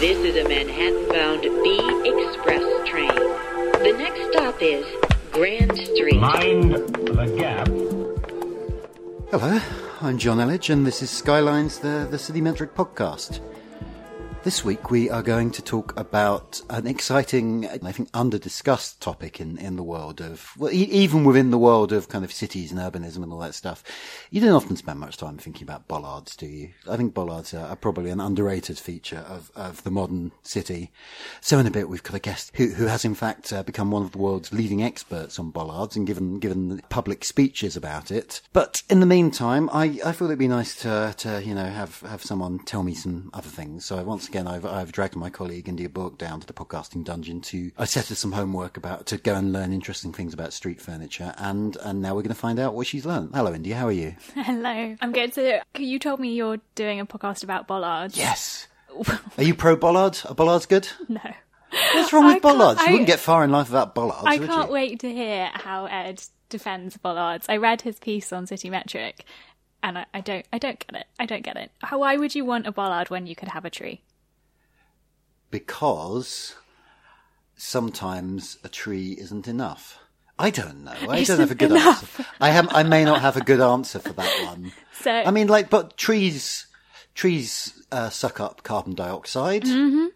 This is a Manhattan-bound B Express train. The next stop is Grand Street. Mind the gap. Hello, I'm John Elledge, and this is Skylines, the, the City Metric podcast. This week we are going to talk about an exciting, I think, under-discussed topic in, in the world of, well, e- even within the world of kind of cities and urbanism and all that stuff. You don't often spend much time thinking about bollards, do you? I think bollards are, are probably an underrated feature of, of the modern city. So in a bit we've got a guest who, who has in fact uh, become one of the world's leading experts on bollards and given, given public speeches about it. But in the meantime, I, I thought it'd be nice to, to, you know, have, have someone tell me some other things. So once again, I've, I've dragged my colleague India Block down to the podcasting dungeon to, I set her some homework about, to go and learn interesting things about street furniture. And, and now we're going to find out what she's learned. Hello, India. How are you? Hello. I'm going to. You told me you're doing a podcast about bollards. Yes. Are you pro bollard? Are bollards good? No. What's wrong with I bollards? You I- wouldn't get far in life without bollards, I can't you? wait to hear how Ed defends bollards. I read his piece on City Metric, and I, I don't. I don't get it. I don't get it. Why would you want a bollard when you could have a tree? Because sometimes a tree isn't enough. I don't know. I don't have a good enough. answer. I have. I may not have a good answer for that one. So I mean, like, but trees, trees uh, suck up carbon dioxide. Mm-hmm.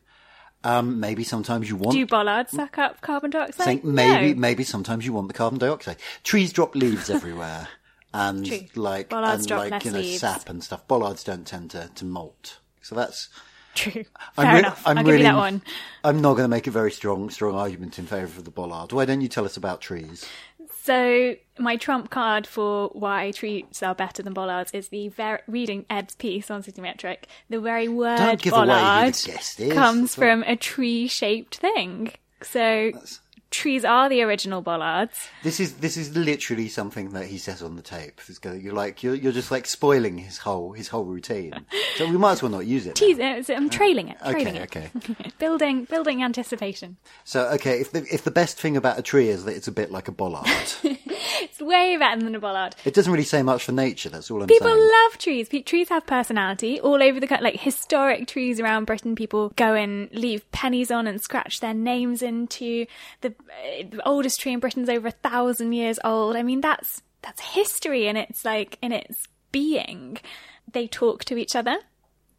Um, maybe sometimes you want. do bollards suck up carbon dioxide? think maybe, No. maybe sometimes you want the carbon dioxide. Trees drop leaves everywhere, and True. like Bollards and like you know leaves. sap and stuff. Bollards don't tend to to molt. So that's True. I'm Fair re- enough. I'm I'll really, give you that one. I'm not going to make a very strong, strong argument in favour of the bollard. Why don't you tell us about trees? So my trump card for why trees are better than bollards is the ver- reading Ed's piece on City Metric. The very word Don't give away who the bollard comes That's from a tree-shaped thing. So trees are the original bollards. This is this is literally something that he says on the tape. You're like you're, you're just like spoiling his whole his whole routine. So we might as well not use it. Tease it. I'm trailing it. Trailing Okay, it. okay. building, building anticipation. So okay, if the if the best thing about a tree is that it's a bit like a bollard, It's way better than a bollard. it doesn't really say much for nature. That's all I'm People saying. love trees. Pe- trees have personality all over the country. Like historic trees around Britain, people go and leave pennies on and scratch their names into. The, the oldest tree in Britain's over a thousand years old. I mean, that's that's history, and it's like in its being. They talk to each other.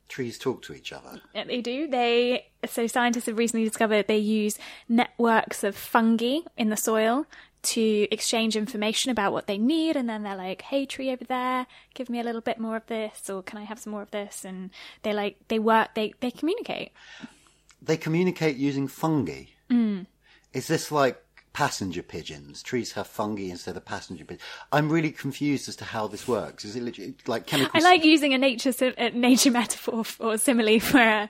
Trees talk to each other. Yeah, They do. They so scientists have recently discovered they use networks of fungi in the soil to exchange information about what they need, and then they're like, "Hey, tree over there, give me a little bit more of this, or can I have some more of this?" And they like they work. They they communicate. They communicate using fungi. Mm. Is this like passenger pigeons? Trees have fungi instead of passenger pigeons. I'm really confused as to how this works. Is it literally like chemical? I like using a nature a nature metaphor or simile for a,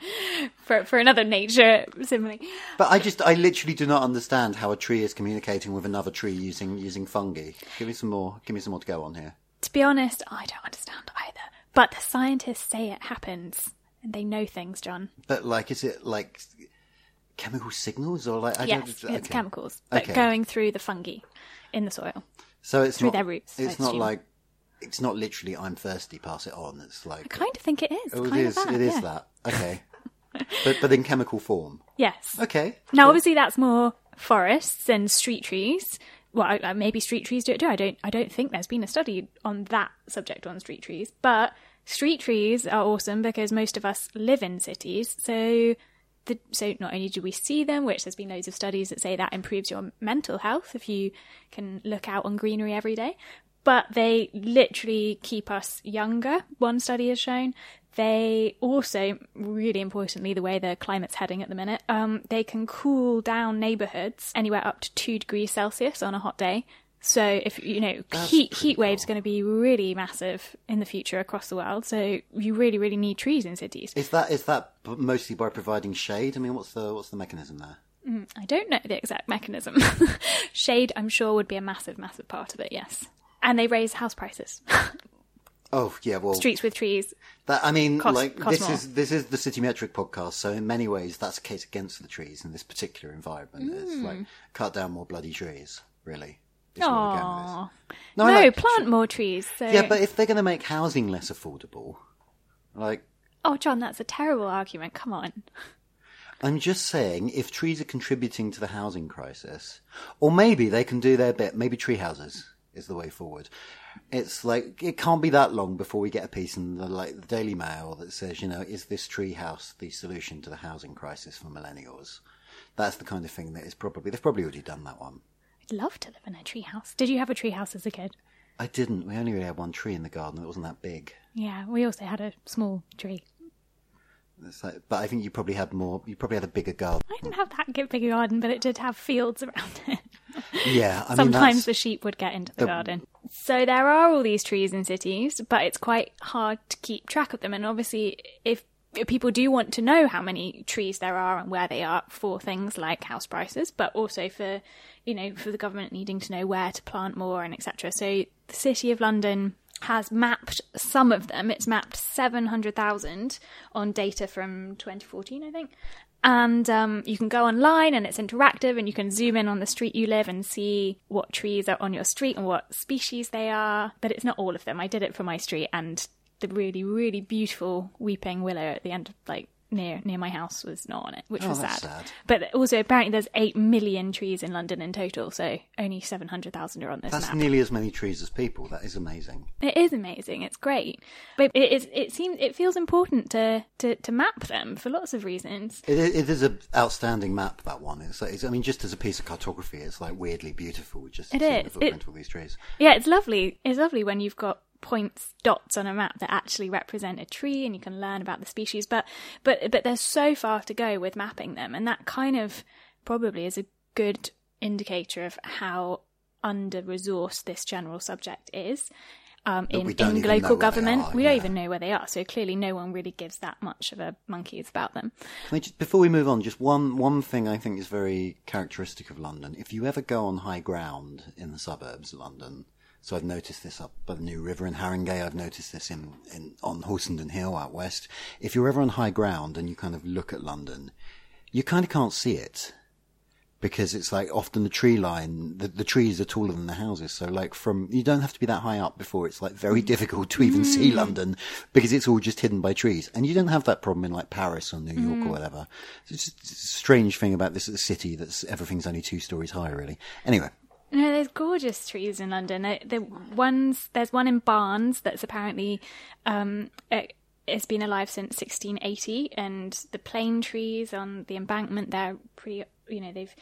for for another nature simile. But I just, I literally do not understand how a tree is communicating with another tree using using fungi. Give me some more. Give me some more to go on here. To be honest, I don't understand either. But the scientists say it happens, and they know things, John. But like, is it like chemical signals or like? I yes, it's okay. chemicals, but Okay. going through the fungi in the soil. So it's through not. their roots, It's not like. It's not literally. I'm thirsty. Pass it on. It's like. I kind of think it is. oh, it is. That, it is yeah. that. Okay. but but in chemical form. Yes. Okay. Now, obviously, that's more forests and street trees. Well, maybe street trees do it too. I don't. I don't think there's been a study on that subject on street trees. But street trees are awesome because most of us live in cities. So, the, so not only do we see them, which there's been loads of studies that say that improves your mental health if you can look out on greenery every day. but they literally keep us younger. One study has shown. They also, really importantly, the way the climate's heading at the minute, um, they can cool down neighborhoods anywhere up to two degrees Celsius on a hot day. So if you know heat heat waves going to be really massive in the future across the world. So you really really need trees in cities. Is that is that mostly by providing shade? I mean, what's the what's the mechanism there? Mm, I don't know the exact mechanism. Shade, I'm sure, would be a massive, massive part of it, yes. And they raise house prices. Oh yeah, well, Streets with trees. That I mean, Cost- like cost this more. is this is the City Metric podcast, so in many ways that's a case against the trees in this particular environment. It's like mm. cut down more bloody trees, really. Is where we're going with this. No, No, like- plant more trees. So. Yeah, but if they're going to make housing less affordable, like Oh, John, that's a terrible argument. Come on. I'm just saying, if trees are contributing to the housing crisis, or maybe they can do their bit, maybe tree houses is the way forward. It's like it can't be that long before we get a piece in the like the Daily Mail that says, you know, is this tree house the solution to the housing crisis for millennials? That's the kind of thing that is probably they've probably already done that one. I'd love to live in a tree house. Did you have a tree house as a kid? I didn't. We only really had one tree in the garden. It wasn't that big. Yeah, we also had a small tree. Like, but I think you probably had more. You probably had a bigger garden. I didn't have that big a garden, but it did have fields around it. Yeah, I mean, Sometimes that's- the sheep would get into the the- garden. So there are all these trees in cities, but it's quite hard to keep track of them. And obviously, if people do want to know how many trees there are and where they are for things like house prices, but also for you know for the government needing to know where to plant more and etc. So the City of London has mapped some of them. It's mapped seven hundred thousand on data from 2014, I think. And um, you can go online and it's interactive and you can zoom in on the street you live and see what trees are on your street and what species they are. But it's not all of them. I did it for my street and the really, really beautiful weeping willow at the end of like near near my house was not on it, which Oh, was sad. sad. But also apparently there's eight million trees in London in total, so only seven hundred thousand are on this That's map. nearly as many trees as people. That is amazing. It is amazing. It's great, but it is. It seems it feels important to to, to map them for lots of reasons. It, it is an outstanding map. That one. It's, it's. I mean, just as a piece of cartography, it's like weirdly beautiful. Just It footprint It- of all these trees. Yeah, it's lovely. It's lovely when you've got points dots on a map that actually represent a tree and you can learn about the species but but but there's so far to go with mapping them. And that kind of probably is a good indicator of how under resourced this general subject is um, in, in local government. are, we don't even know where they are so clearly no one really gives that much of a monkeys about them. Just, before we move on, just one one thing I think is very characteristic of London. If you ever go on high ground in the suburbs of London, so I've noticed this up by the New River in Haringey. I've noticed this in, in on Horsenden Hill out west. If you're ever on high ground and you kind of look at London, you kind of can't see it because it's like often the tree line, the, the trees are taller than the houses. So like from, you don't have to be that high up before it's like very difficult to even see hmm. London because it's all just hidden by trees. And you don't have that problem in like Paris or New York or hmm. whatever. It's just it's a strange thing about this city that's everything's only two stories high really. Anyway, No, there's gorgeous trees in London. The, the ones there's one in Barnes that's apparently um, it, it's been alive since 1680, and the plane trees on the embankment they're pretty. You know, they've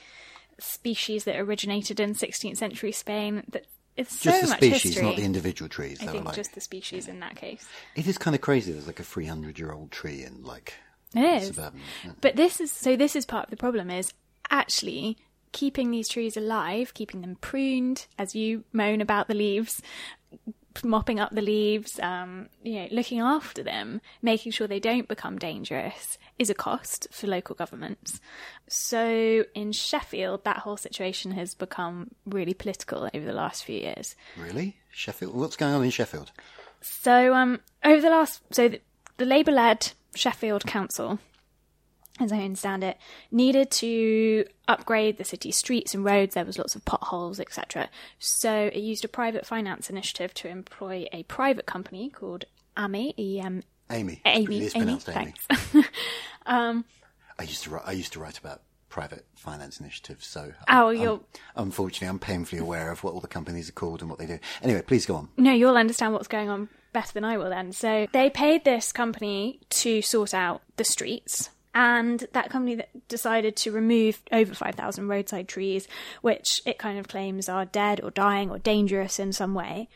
species that originated in 16th century Spain. That it's just so the much species, history. not the individual trees. I think like, just the species in that case. it is kind of crazy. There's like a 300 year old tree in like It is. suburban. But this is so this is part of the problem is actually keeping these trees alive, keeping them pruned, as you moan about the leaves, mopping up the leaves, um, you know, looking after them, making sure they don't become dangerous is a cost for local governments. So in Sheffield, that whole situation has become really political over the last few years. Really? Sheffield? What's going on in Sheffield? So um, over the last, so the, the Labour-led Sheffield Council, as I understand it, needed to upgrade the city's streets and roads. There was lots of potholes, etc. So it used a private finance initiative to employ a private company called Amey, E M Amy. Amy, It's Amy, pronounced Amy. thanks. Um, I used to write. I used to write about private finance initiatives. So, Oh, I'm- you're- unfortunately, I'm painfully aware of what all the companies are called and what they do. Anyway, please go on. No, you'll understand what's going on better than I will then. So they paid this company to sort out the streets And that company that decided to remove over 5,000 roadside trees, which it kind of claims are dead or dying or dangerous in some way.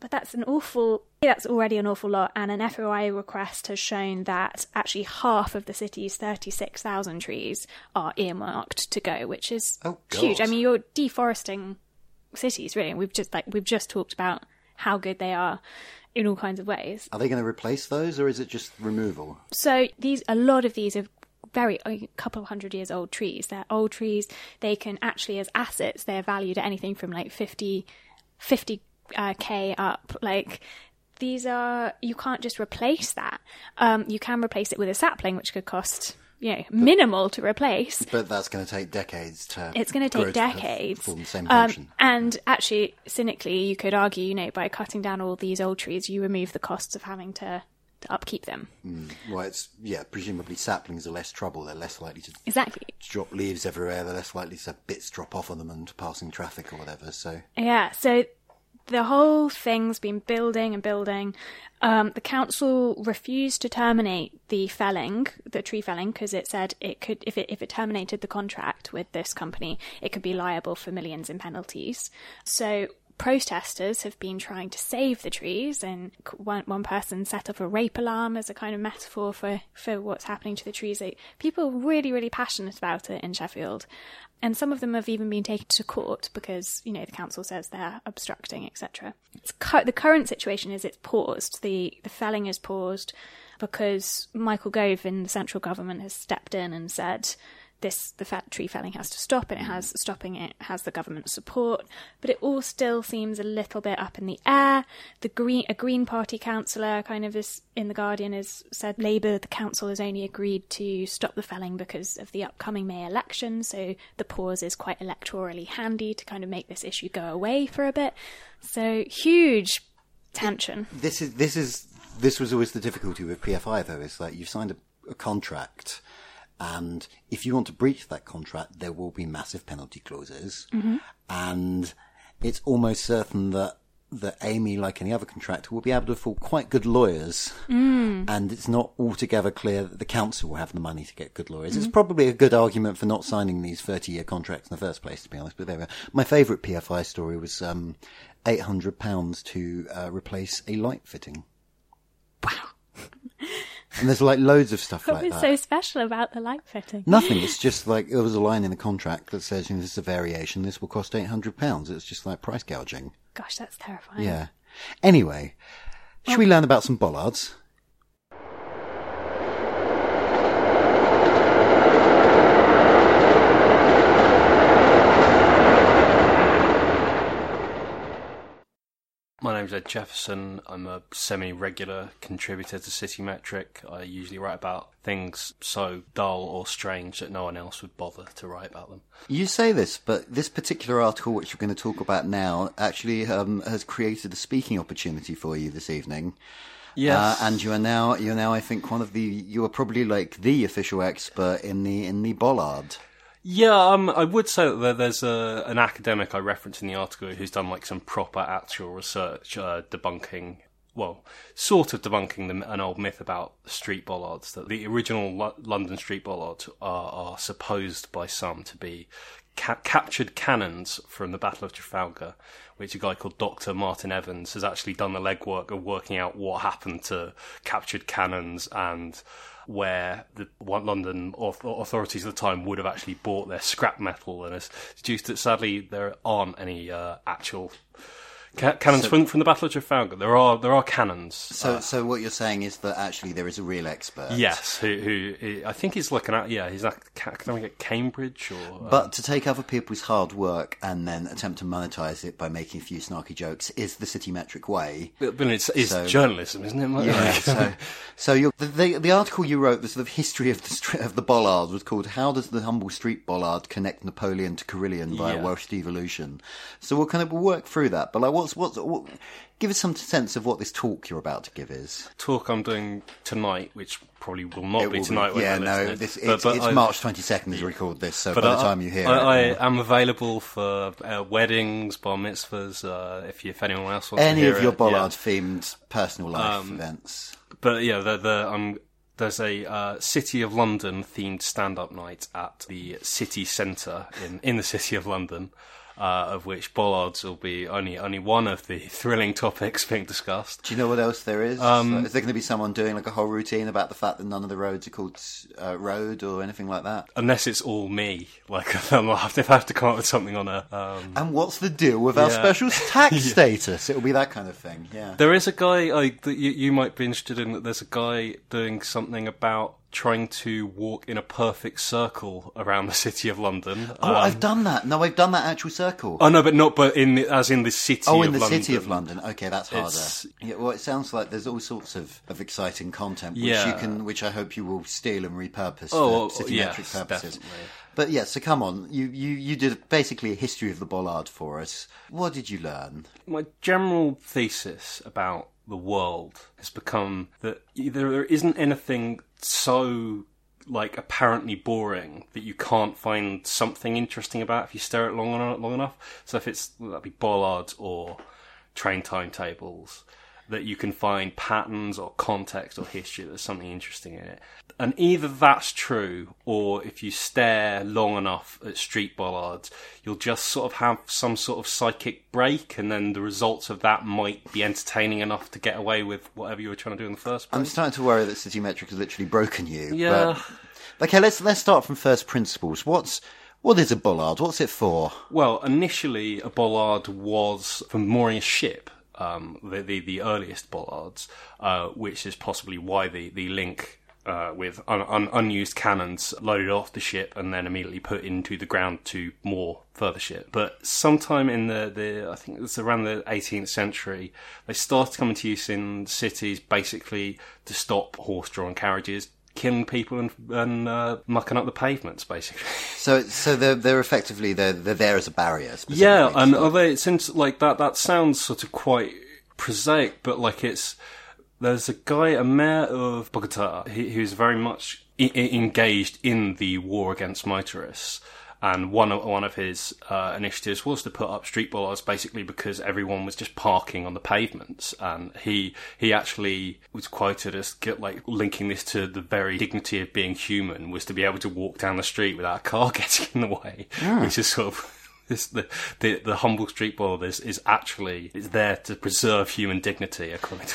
But that's an awful, that's already an awful lot. And an FOI request has shown that actually half of the city's 36,000 trees are earmarked to go, which is Oh, huge. I mean, you're deforesting cities, really. We've just, like, we've just talked about how good they are in all kinds of ways. Are they going to replace those, or is it just removal? So these, a lot of these are very a couple of hundred years old trees. They're old trees. They can actually, as assets, they're valued at anything from like 50, 50 uh, k up. Like these are, you can't just replace that. Um, you can replace it with a sapling, which could cost you know minimal to replace. But that's going to take decades to. It's going to take decades. The same Um, and actually, cynically, you could argue, you know, by cutting down all these old trees, you remove the costs of having to, to upkeep them. well, it's yeah. Presumably, saplings are less trouble. They're less likely to Exactly. drop leaves everywhere. They're less likely to have bits drop off on them and passing traffic or whatever. So Yeah, so the whole thing's been building and building. Um, the council refused to terminate the felling, the tree felling, because it said it could, if it if it terminated the contract with this company, it could be liable for millions in penalties. So protesters have been trying to save the trees, and one one person set up a rape alarm as a kind of metaphor for for what's happening to the trees. Like, people are really really passionate about it in Sheffield, and some of them have even been taken to court because you know the council says they're obstructing, etc. Cu- the current situation is it's paused. the The felling is paused because Michael Gove in the central government has stepped in and said this the tree felling has to stop, and it has stopping it has the government support. But it all still seems a little bit up in the air. The Green a Green Party councillor kind of is in the Guardian has said Labour the council has only agreed to stop the felling because of the upcoming May election, so the pause is quite electorally handy to kind of make this issue go away for a bit. So huge tension. this is this is this was always the difficulty with PFI though. Is that you've signed a, a contract, and if you want to breach that contract, there will be massive penalty clauses, and it's almost certain that that Amey, like any other contractor, will be able to afford quite good lawyers, and it's not altogether clear that the council will have the money to get good lawyers. It's probably a good argument for not signing these thirty-year contracts in the first place, to be honest. But there we are. My favourite PFI story was um, eight hundred pounds to uh, replace a light fitting. And there's like loads of stuff What like was that. so special about the light fitting? Nothing. It's just like there was a line in the contract that says, you know, "This is a variation. This will cost eight hundred pounds." It's just like price gouging. Gosh, that's terrifying. Yeah. Anyway, should we learn about some bollards? My name's Ed Jefferson. I'm a semi regular contributor to City Metric. I usually write about things so dull or strange that no one else would bother to write about them. You say this, but this particular article, which we're going to talk about now, actually um, has created a speaking opportunity for you this evening. Yes. Uh, and you are now, you are now, I think, one of the, you are probably like the official expert in the in the bollard. Yeah, um, I would say that there's a, an academic I reference in the article who's done like some proper actual research uh, debunking, well, sort of debunking the, an old myth about street bollards that the original Lo- London street bollards are, are supposed by some to be ca- captured cannons from the Battle of Trafalgar, which a guy called Dr. Martin Evans has actually done the legwork of working out what happened to captured cannons and where the London authorities at the time would have actually bought their scrap metal, and it's deduced that sadly there aren't any uh, actual ca- cannons from, from the Battle of Trafalgar. There are there are cannons. So, so what you're saying is that actually there is a real expert. Yes, who, who, who I think he's looking at yeah he's ac- academic at Cambridge or uh, But to take other people's hard work and then attempt to monetize it by making a few snarky jokes is the City Metric way. but it's, it's so- journalism, isn't it? Like- Yeah. so, so you're, the, the the article you wrote, the sort of history of the str- of the bollard, was called "How Does the Humble Street Bollard Connect Napoleon to Carillion via Yeah. Welsh Devolution?" So we'll kind of we'll work through that. But like, what's what's what, give us some sense of what this talk you're about to give is. talk I'm doing tonight, which probably will not It be will tonight. when yeah, no, this, But- it's, but it's I- March 22nd as we record this, so by But the time you hear I, it, I am available for uh, weddings, bar mitzvahs. Uh, if you, if anyone else wants any of your it, yeah. bollard themed personal life Um, events. But yeah, the, the I'm there's a uh, City of London themed stand-up night at the city centre in in the City of London. Uh, of which bollards will be only only one of the thrilling topics being discussed. Do you know what else there is? Um, is there going to be someone doing like a whole routine about the fact that none of the roads are called uh, road or anything like that? Unless it's all me, like I'll have to, if I have to come up with something on a. Um, And what's the deal with our special tax status? It'll be that kind of thing. Yeah. There is a guy I, that you, you might be interested in. That there's a guy doing something about trying to walk in a perfect circle around the city of London. Oh, Um, I've done that. No, I've done that actual circle. Oh no, but not but in the, as in the city. Oh, of in the London. city of London. Okay, that's harder. It's- Yeah, well, it sounds like there's all sorts of, of exciting content, which Yeah. you can, which I hope you will steal and repurpose Oh, for oh, citymetric yes, purposes. definitely. But yeah, so come on, you, you, you did basically a history of the bollard for us. What did you learn? My general thesis about the world has become that there isn't anything so like apparently boring that you can't find something interesting about if you stare at it long enough. Long enough. So if it's that'd be bollards or train timetables, that you can find patterns or context or history. There's something interesting in it, and either that's true, or if you stare long enough at street bollards, you'll just sort of have some sort of psychic break, and then the results of that might be entertaining enough to get away with whatever you were trying to do in the first place. I'm starting to worry that citymetric has literally broken you. Yeah. But, okay, let's let's start from first principles. What's what is a bollard? What's it for? Well, initially, a bollard was for mooring a ship. Um, the, the the earliest bollards, uh, which is possibly why the the link uh, with un, un, unused cannons loaded off the ship and then immediately put into the ground to moor further ship. But sometime in the, the I think it's around the 18th century, they started coming to use in cities basically to stop horse-drawn carriages. Killing people and, and uh, mucking up the pavements, basically. So so they're they're effectively they're they're there as a barrier. Yeah, and so- although seems like that, that sounds sort of quite prosaic, but like it's there's a guy, a mayor of Bogota, he, who's very much I- engaged in the war against motorists. And one of, one of his uh, initiatives was to put up street bollards, basically because everyone was just parking on the pavements. And he he actually was quoted as get, like linking this to the very dignity of being human was to be able to walk down the street without a car getting in the way, which is sort of this, the, the the humble street bollard is, is actually is there to preserve human dignity, according to.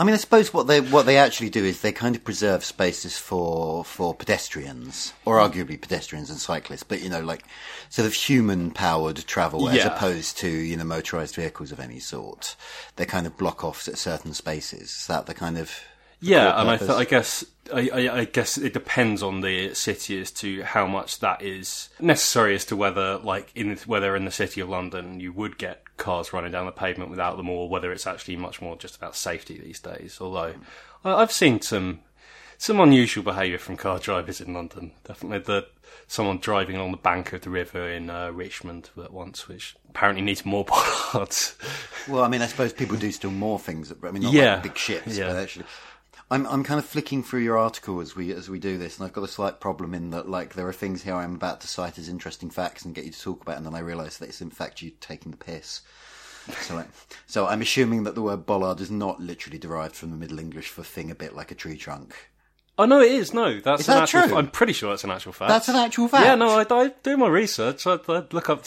I mean, I suppose what they what they actually do is they kind of preserve spaces for for pedestrians, or arguably pedestrians and cyclists, but you know, like sort of human powered travel as Yeah. opposed to you know motorized vehicles of any sort. They kind of block off at certain spaces. Is that the kind of Yeah, core and I, purpose? th- I guess I, I, I guess it depends on the city as to how much that is necessary as to whether, like, in whether in the city of London you would get cars running down the pavement without them, or whether it's actually much moor just about safety these days. Although I've seen some some unusual behaviour from car drivers in London. Definitely the someone driving along the bank of the river in uh, Richmond at once, which apparently needs more bollards. Well, I mean, I suppose people do still more things. I mean, not Yeah. like big ships, Yeah. but actually. I'm I'm kind of flicking through your article as we as we do this, and I've got a slight problem in that like there are things here I'm about to cite as interesting facts and get you to talk about, and then I realise that it's in fact you taking the piss. So, like, so I'm assuming that the word bollard is not literally derived from the Middle English for thing a bit like a tree trunk. Oh no, it is. No, that's Is an that actual. true? I'm pretty sure that's an actual fact. That's an actual fact? Yeah, no, I, I do my research. I, I look up.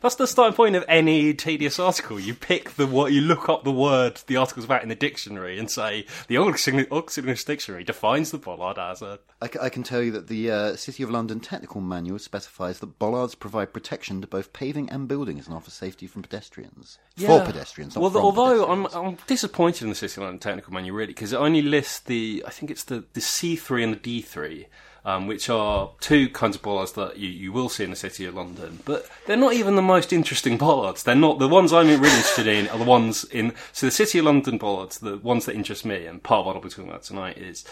That's the starting point of any tedious article. You pick the what you look up the word the article's about in the dictionary and say the Oxford Dictionary defines the bollard as a. I, c- I can tell you that the uh, City of London Technical Manual specifies that bollards provide protection to both paving and buildings and offer safety from pedestrians. For Yeah. pedestrians, not Well, although I'm. I'm disappointed in the City of London Technical Manual really because it only lists the I think it's the the C3 and the D3. Um, which are two kinds of bollards that you, you will see in the city of London, but they're not even the most interesting bollards. They're not the ones I'm really interested in. Are the ones in so the city of London bollards, the ones that interest me, and part of what I'll be talking about tonight is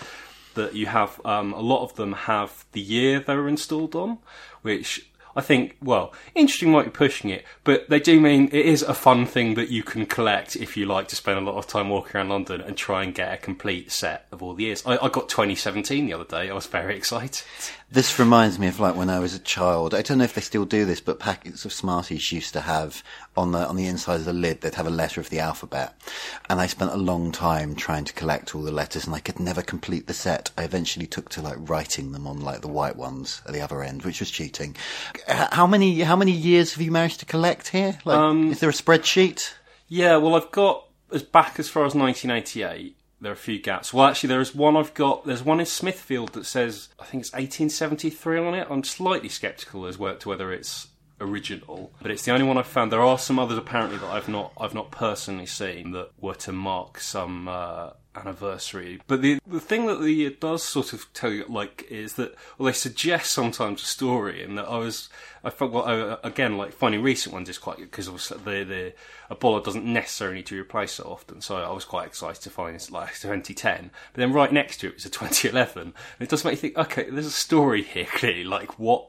that you have um, a lot of them have the year they were installed on, which I think, well, interesting might be pushing it, but they do mean it is a fun thing that you can collect if you like to spend a lot of time walking around London and try and get a complete set of all the years. I, I got 2017 the other day. I was very excited. This reminds me of like when I was a child. I don't know if they still do this, but packets of Smarties used to have on the on the inside of the lid they'd have a letter of the alphabet, and I spent a long time trying to collect all the letters, and I could never complete the set. I eventually took to like writing them on like the white ones at the other end, which was cheating. How many how many years have you managed to collect here? Like, Um, is there a spreadsheet? Yeah, well, I've got as back as far as 1988. There are a few gaps. Well, actually, there is one I've got. There's one in Smithfield that says I think it's 1873 on it. I'm slightly sceptical as to whether it's original, but it's the only one I've found. There are some others apparently that I've not I've not personally seen that were to mark some uh, anniversary. But the the thing that the it does sort of tell you like is that well they suggest sometimes a story, and that I was I felt well uh, again like finding recent ones is quite good because the the a bollard doesn't necessarily need to replace so often. So I was quite excited to find it's like 2010, but then right next to it was a 2011, and it does make you think okay, there's a story here clearly. Like what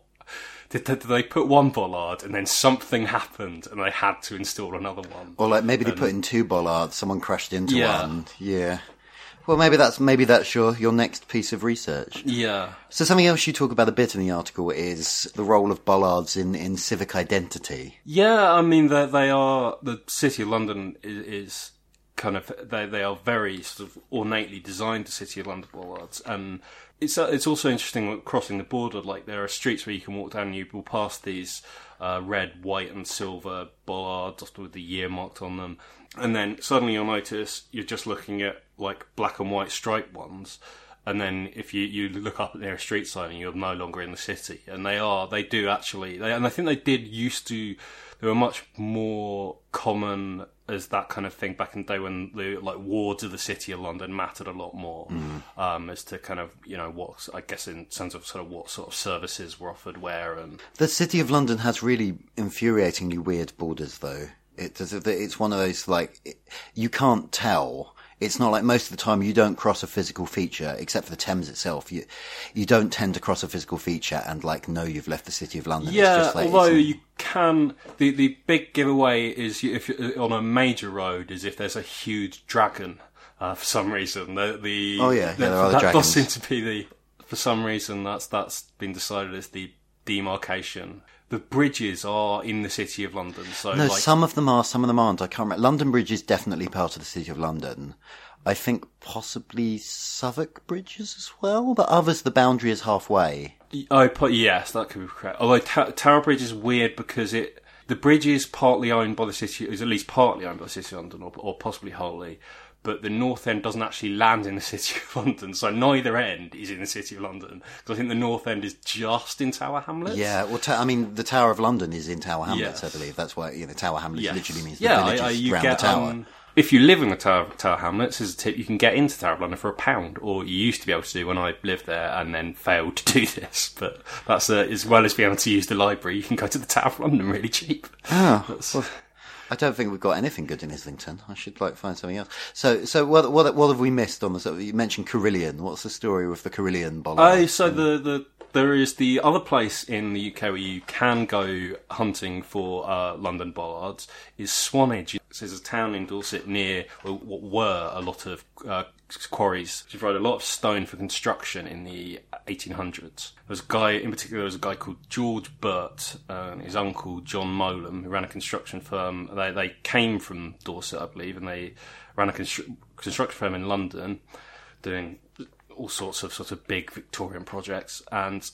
did, did they put one bollard and then something happened and they had to install another one? Or like maybe they put in two bollards, someone crashed into Yeah. one. Yeah. Well, maybe that's maybe that's your your next piece of research. Yeah. So something else you talk about a bit in the article is the role of bollards in, in civic identity. Yeah, I mean they they are the city of London is, is kind of they they are very sort of ornately designed. The city of London bollards, and it's uh, it's also interesting crossing the border. Like there are streets where you can walk down and you will pass these uh, red, white, and silver bollards with the year marked on them, and then suddenly you'll notice you're just looking at like black and white striped ones. And then if you, you look up at their street sign and you're no longer in the city, and they are, they do actually, they, and I think they did used to, they were much more common as that kind of thing back in the day when the like wards of the city of London mattered a lot more um, as to kind of you know what I guess in terms of sort of what sort of services were offered where and The city of London has really infuriatingly weird borders, though. It, it's one of those like it, you can't tell. It's not like most of the time you don't cross a physical feature, except for the Thames itself. You you don't tend to cross a physical feature and like know you've left the city of London. It's Yeah, just like, although you can, the the big giveaway is if you're on a major road is if there's a huge dragon uh, for some reason. The, the Oh, yeah, yeah, there are the that dragons. does seem to be the for some reason that's that's been decided as the demarcation. The bridges are in the city of London, so no, like some of them are, some of them aren't. I can't remember. London Bridge is definitely part of the city of London. I think possibly Southwark bridges as well, but others the boundary is halfway. I put yes, that could be correct. Although Ta- Tower Bridge is weird because it the bridge is partly owned by the city, is at least partly owned by the city of London, or, or possibly wholly. But the north end doesn't actually land in the city of London, so neither end is in the city of London. Because I think the north end is just in Tower Hamlets. Yeah, well, ta- I mean, the Tower of London is in Tower Hamlets, Yes. I believe. That's why you know Tower Hamlets Yes. literally means yeah, the I- villages I- you around get, the tower. um, if you live in the Tower, Tower Hamlets, as a tip, you can get into Tower of London for a pound, or you used to be able to do when I lived there, and then failed to do this. But that's uh, as well as being able to use the library, you can go to the Tower of London really cheap. Oh, I don't think we've got anything good in Islington. I should like find something else. So, so what what what have we missed on the? sort of- You mentioned Carillion. What's the story with the Carillion bollard? Oh, so the, the there is the other place in the UK where you can go hunting for uh, London bollards is Swanage. There's a town in Dorset near what were a lot of uh, quarries. Which provided a lot of stone for construction in the 1800s. There was a guy in particular. There was a guy called George Burt uh, his uncle John Mowlem who ran a construction firm. They they came from Dorset, I believe, and they ran a constru- construction firm in London doing all sorts of sort of big Victorian projects, and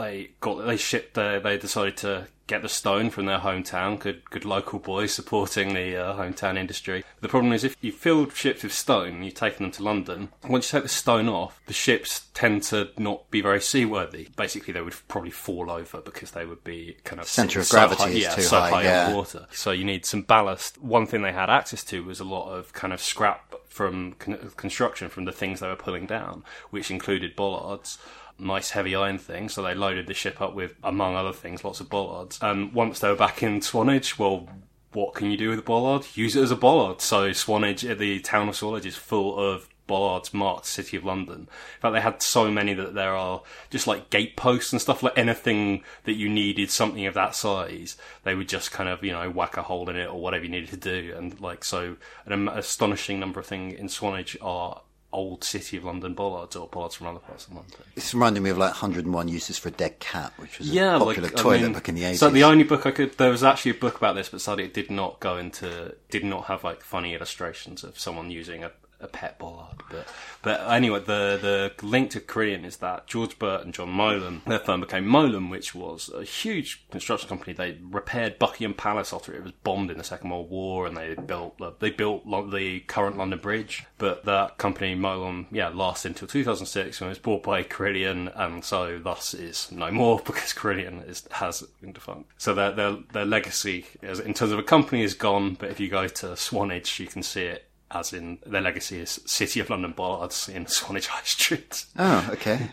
they got they shipped the, they decided to get the stone from their hometown. Good good local boys supporting the uh, hometown industry. The problem is if you filled ships with stone and you've taken them to London, once you take the stone off, the ships tend to not be very seaworthy. Basically, they would probably fall over because they would be kind of Centre of so gravity high, is yeah, too so high, high yeah. in the water. So you need some ballast. One thing they had access to was a lot of kind of scrap from con- construction from the things they were pulling down, which included bollards. Nice heavy iron thing, so they loaded the ship up with, among other things, lots of bollards. And once they were back in Swanage, well, what can you do with a bollard? Use it as a bollard. So Swanage, the town of Swanage, is full of bollards marked City of London. In fact, they had so many that there are just like gateposts and stuff like anything that you needed something of that size. They would just kind of you know whack a hole in it or whatever you needed to do, and like so, an astonishing number of things in Swanage are old City of London bollards or bollards from other parts of London. It's reminding me of like 101 Uses for a Dead Cat, which was a yeah, popular like, toilet mean, book in the 80s. So the only book I could, there was actually a book about this, but sadly it did not go into, did not have like funny illustrations of someone using a, a pet bollard. But, but anyway, the the link to Carillion is that George Burt and John Mowlem, their firm became Mowlem, which was a huge construction company. They repaired Buckingham Palace after it was bombed in the Second World War, and they built the- they built the current London Bridge. But that company Mowlem, yeah, lasted until 2006 when it was bought by Carillion, and so thus is no more because Carillion is has been defunct. So their their their legacy, as in terms of a company, is gone. But if you go to Swanage, you can see it. As in, their legacy is City of London Bollards in Swanage High Street. Oh, okay.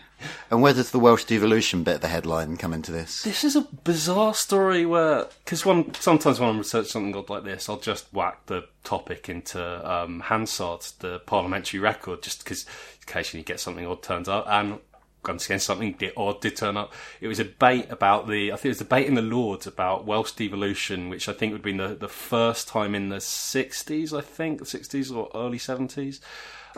and where does the Welsh devolution bit of the headline come into this? This is a bizarre story where, because one sometimes when I'm researching something odd like this, I'll just whack the topic into um, Hansard, the parliamentary record, just because occasionally you get something odd turns up, and once again something di- odd did turn up. It was a debate about the, I think it was a debate in the Lords about Welsh devolution, which I think would have been the, the first time in the 60s, I think, 60s or early 70s.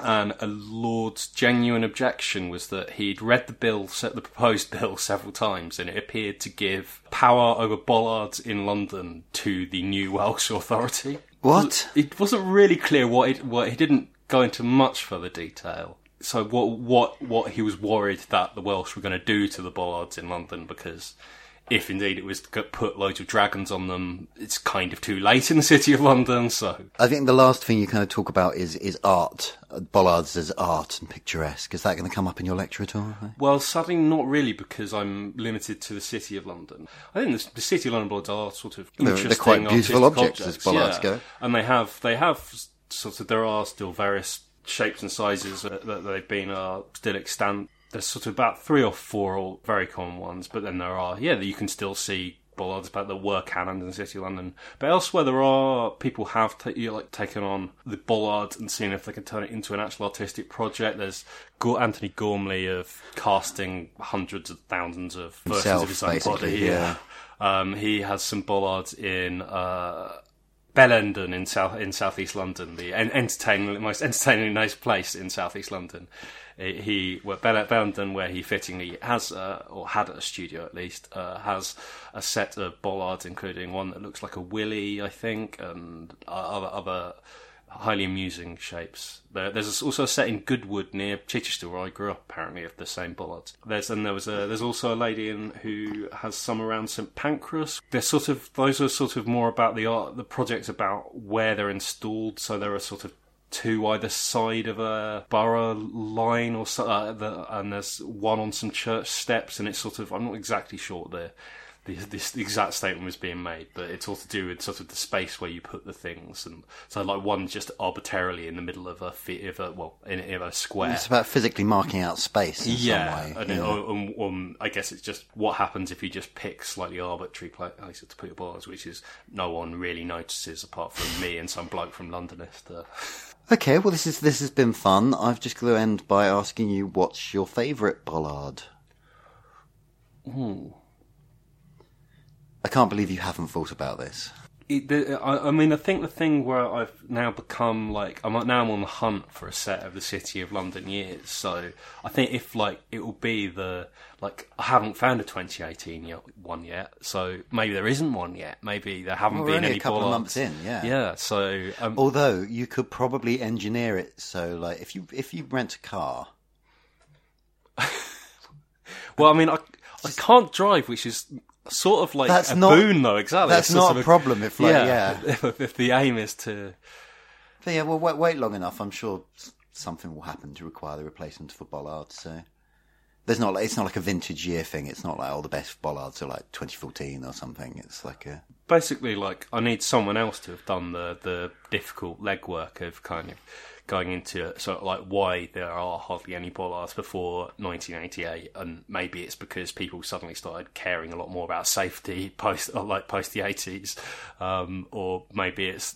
And a Lord's genuine objection was that he'd read the bill, se- the proposed bill, several times, and it appeared to give power over bollards in London to the new Welsh authority. What? It wasn't really clear what it. What he didn't go into much further detail. So what what what he was worried that the Welsh were going to do to the bollards in London because if indeed it was to put loads of dragons on them, it's kind of too late in the city of London. So I think the last thing you kind of talk about is, is art. Bollards as art and picturesque. Is that going to come up in your lecture at all? Well, sadly, not really, because I'm limited to the city of London. I think the, the city of London bollards are sort of They're- they're quite beautiful artistic objects as bollards yeah. go. and they have they have sort of there are still various shapes and sizes that, that they've been are still extant. There's sort of about three or four all very common ones, but then there are yeah that you can still see bollards about that were cannons in the city of London. But elsewhere, there are people have ta- you know, like taken on the bollard and seen if they can turn it into an actual artistic project. There's Antony Gormley of casting hundreds of thousands of versions Himself, of his own body. yeah. Um, he has some bollards in uh, Bellenden in south in southeast London, the en- entertaining, most entertainingly nice place in southeast London. He, well, Bell- Bellenden, where he fittingly has or had a studio at least, uh, has a set of bollards, including one that looks like a willy, I think, and other other highly amusing shapes. There, there's also a set in Goodwood near Chichester, where I grew up. Apparently, of the same bollards. There's and there was a there's also a lady in who has some around St Pancras. They're sort of those are sort of more about the art, the projects about where they're installed. So there are sort of two either side of a borough line or so, uh, the, and there's one on some church steps, and it's sort of I'm not exactly sure what this, this exact statement was being made, but it's all to do with sort of the space where you put the things, and so like one just arbitrarily in the middle of a, of a well in, in a square. It's about physically marking out space in yeah, some way. and it- know. um, um, I guess it's just what happens if you just pick slightly arbitrary places to put your balls, which is no one really notices apart from me and some bloke from Londonist. Uh, Okay, well this is this has been fun. I've just got to end by asking you what's your favourite bollard? I can't believe you haven't thought about this. it, the, I, I mean, I think the thing where I've now become like I'm now I'm on the hunt for a set of the City of London years. So I think if like it will be the like I haven't found a 2018 yet, one yet. So maybe there isn't one yet. Maybe there haven't Well, been any a couple of months in, yeah. Yeah. So um, Although you could probably engineer it so, like, if you if you rent a car, well, I mean, I I can't drive, which is. Sort of like That's a not- boon, though. Exactly. that's not a problem if, like, yeah. If, if the aim is to, but yeah, well, wait, wait long enough. I'm sure something will happen to require the replacement for bollards. So there's not like it's not like a vintage year thing. It's not like all the best bollards are like 2014 or something. It's like a basically like I need someone else to have done the the difficult legwork of kind of going into sort of like why there are hardly any bollards before 1988, and maybe it's because people suddenly started caring a lot more about safety post like post the 80s, um, or maybe it's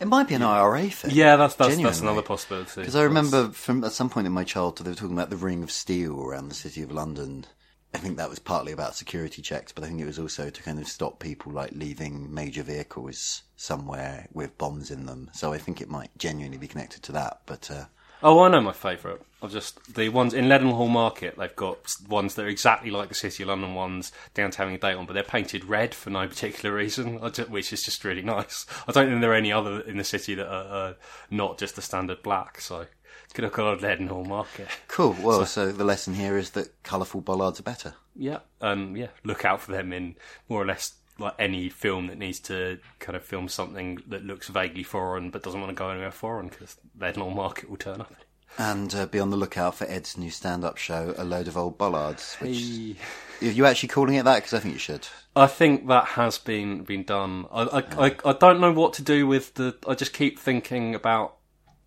It might be an IRA thing. yeah that's that's, that's another possibility Because I remember from at some point in my childhood, they were talking about the Ring of Steel around the city of London. I think that was partly about security checks, but I think it was also to kind of stop people like leaving major vehicles somewhere with bombs in them. So I think it might genuinely be connected to that. But uh, Oh, I know my favourite. I've just the ones in Leadenhall Market. They've got ones that are exactly like the City of London ones downtown to having on, but they're painted red for no particular reason, which is just really nice. I don't think there are any other in the city that are uh, not just the standard black. So it's gonna go on Leadenhall Market. cool. Well, so, the lesson here is that colourful bollards are better. Yeah, and yeah, look out for them in more or less like any film that needs to kind of film something that looks vaguely foreign but doesn't want to go anywhere foreign because Leadenhall Market will turn up. And uh, be on the lookout for Ed's new stand-up show, A Load of Old Bollards. Which, Hey. Are you actually calling it that? Because I think you should. I think that has been been done. I, I, I, I don't know what to do with the. I just keep thinking about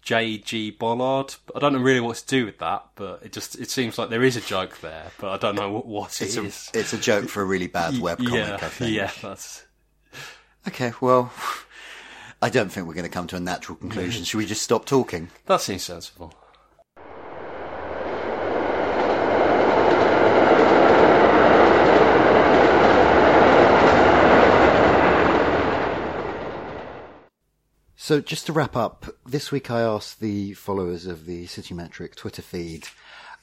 J.G. Ballard. I don't know really what to do with that, but it just it seems like there is a joke there, but I don't know what, what It's it a, is. it's a joke for a really bad web comic, yeah, I think. yeah, that's Okay, well, I don't think we're going to come to a natural conclusion. Should we just stop talking? that seems sensible. So, just to wrap up, this week I asked the followers of the City Metric Twitter feed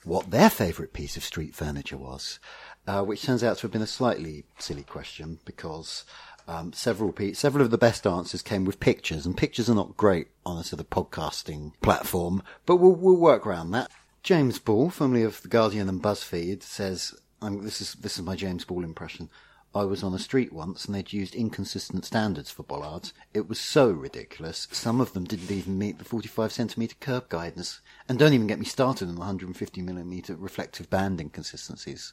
what their favourite piece of street furniture was, uh, which turns out to have been a slightly silly question because um, several pe- several of the best answers came with pictures, and pictures are not great on a sort of podcasting platform, but we'll, we'll work around that. James Ball, formerly of the Guardian and BuzzFeed, says, "This is this is my James Ball impression." I was on a street once and they'd used inconsistent standards for bollards. It was so ridiculous. Some of them didn't even meet the 45 centimetre curb guidance. And don't even get me started on the 150 millimetre reflective band inconsistencies.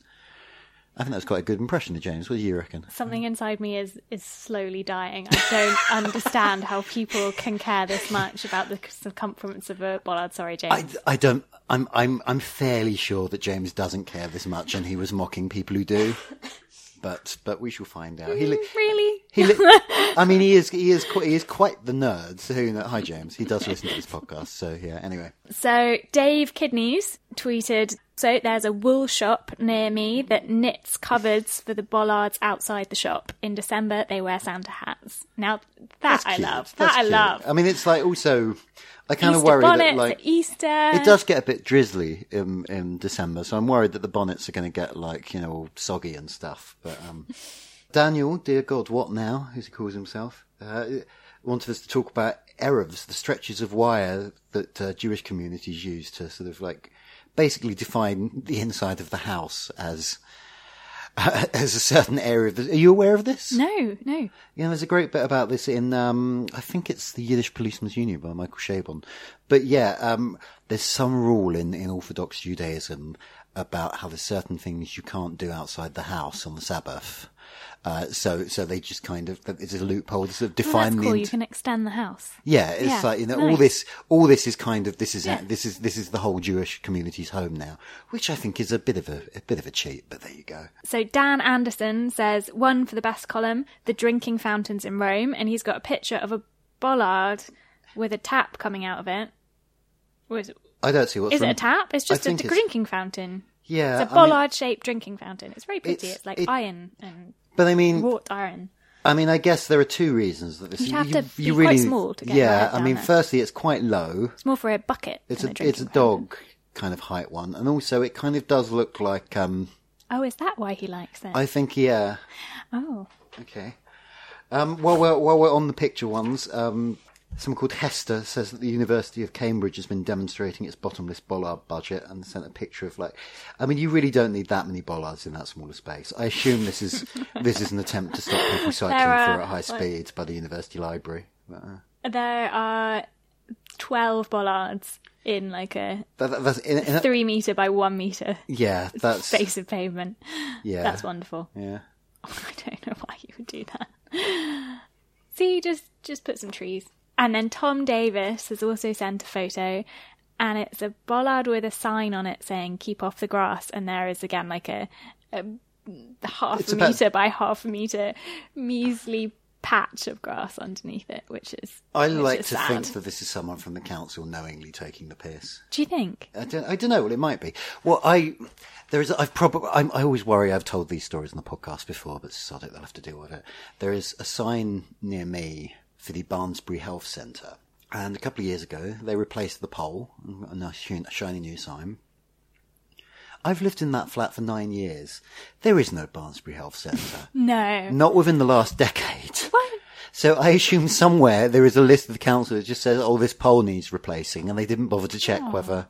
I think that's quite a good impression of James. What do you reckon? Something inside me is is slowly dying. I don't understand how people can care this much about the circumference of a bollard. Sorry, James. I, I don't. I'm I'm I'm fairly sure that James doesn't care this much, and he was mocking people who do. But but we shall find out. He mm, li- really? He li- I mean, he is he is quite, he is quite the nerd. So who know- hi James. He does listen to this podcast. So yeah. Anyway, So Dave Kidneys tweeted, so there's a wool shop near me that knits cupboards for the bollards outside the shop. In December they wear Santa hats. Now that that's I love. That's That I cute. love. I mean, it's like also. I kind of worry bonnets that like Easter. it does get a bit drizzly in in December, so I'm worried that the bonnets are going to get like you know all soggy and stuff. But um, Daniel, dear God, what now? As he calls himself, uh, wanted us to talk about eruvs, the stretches of wire that uh, Jewish communities use to sort of like basically define the inside of the house as as a certain area of the. Are you aware of this? No, no. Yeah, there's a great bit about this in, um, I think it's the Yiddish Policemen's Union by Michael Chabon. But yeah, um, there's some rule in, in Orthodox Judaism about how there's certain things you can't do outside the house on the Sabbath. Uh, so, so they just kind of it's a loophole to sort of Well, define the cool. int- You can extend the house. yeah, it's Yeah, like you know all this. All this is kind of this is Yeah. this is this is the whole Jewish community's home now, which I think is a bit of a, a bit of a cheat. But there you go. So Dan Anderson says one for the best column, the drinking fountains in Rome, and he's got a picture of a bollard with a tap coming out of it. It, I don't see what's is it a tap? It's just a drinking fountain. Yeah, It's a bollard-shaped drinking fountain. It's very pretty. It's- It's, like it- iron and But I mean, wrought iron. I mean, I guess there are two reasons that this. You'd have you, to you be really, quite small to get Yeah, I mean, there. firstly, it's quite low. It's more for a bucket. It's a a it's a dog kind of height one, and also it kind of does look like. um Oh, is that why he likes it? I think yeah. Oh, Okay. Um, while we're while we're on the picture ones, um, someone called Hester says that the University of Cambridge has been demonstrating its bottomless bollard budget and sent a picture of like. I mean, you really don't need that many bollards in that smaller space. I assume this is this is an attempt to stop people cycling are, through at high like- speed by the university library. Uh, there are twelve bollards in like a that, that- that's in, in a- three meter by one meter yeah, that's space of pavement. yeah, That's wonderful. yeah. I don't know why you would do that. See, just just put some trees. And then Tom Davis has also sent a photo, and it's a bollard with a sign on it saying "Keep off the grass," and there is again like a, a half It's a about- meter by half a meter measly patch of grass underneath it, which is I like is to sad. think that this is someone from the council knowingly taking the piss. Do you think? I don't, I don't know. Well, it might be. Well, I there is. I've probably. I'm, I always worry. I've told these stories on the podcast before, but sod it. They'll have to deal with it. There is a sign near me for the Barnsbury Health Centre, and a couple of years ago they replaced the pole. And a shiny new sign. I've lived in that flat for nine years. There is no Barnsbury Health Centre. No. Not within the last decade. What? So I assume somewhere there is a list of the council that just says, "Oh, this pole needs replacing," and they didn't bother to check Oh. whether.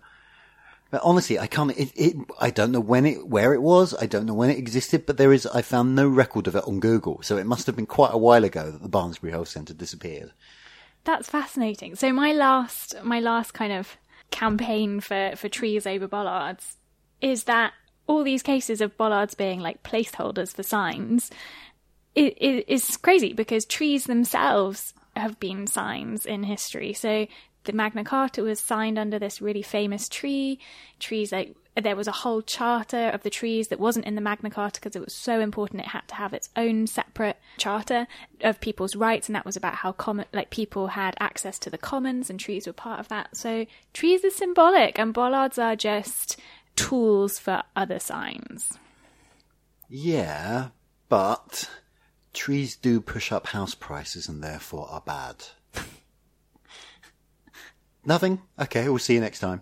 But honestly, I can't. It, it. I don't know when it, where it was. I don't know when it existed. But there is. I found no record of it on Google. So it must have been quite a while ago that the Barnsbury Health Centre disappeared. That's fascinating. So my last my last kind of campaign for for trees over bollards is that all these cases of bollards being like placeholders for signs it, it is crazy because trees themselves have been signs in history. So the Magna Carta was signed under this really famous tree. Trees like there was a whole charter of the trees that wasn't in the Magna Carta because it was so important it had to have its own separate charter of people's rights and that was about how common like people had access to the commons and trees were part of that. So trees are symbolic and bollards are just tools for other signs. Yeah, but trees do push up house prices and therefore are bad. Nothing. Okay, we'll see you next time.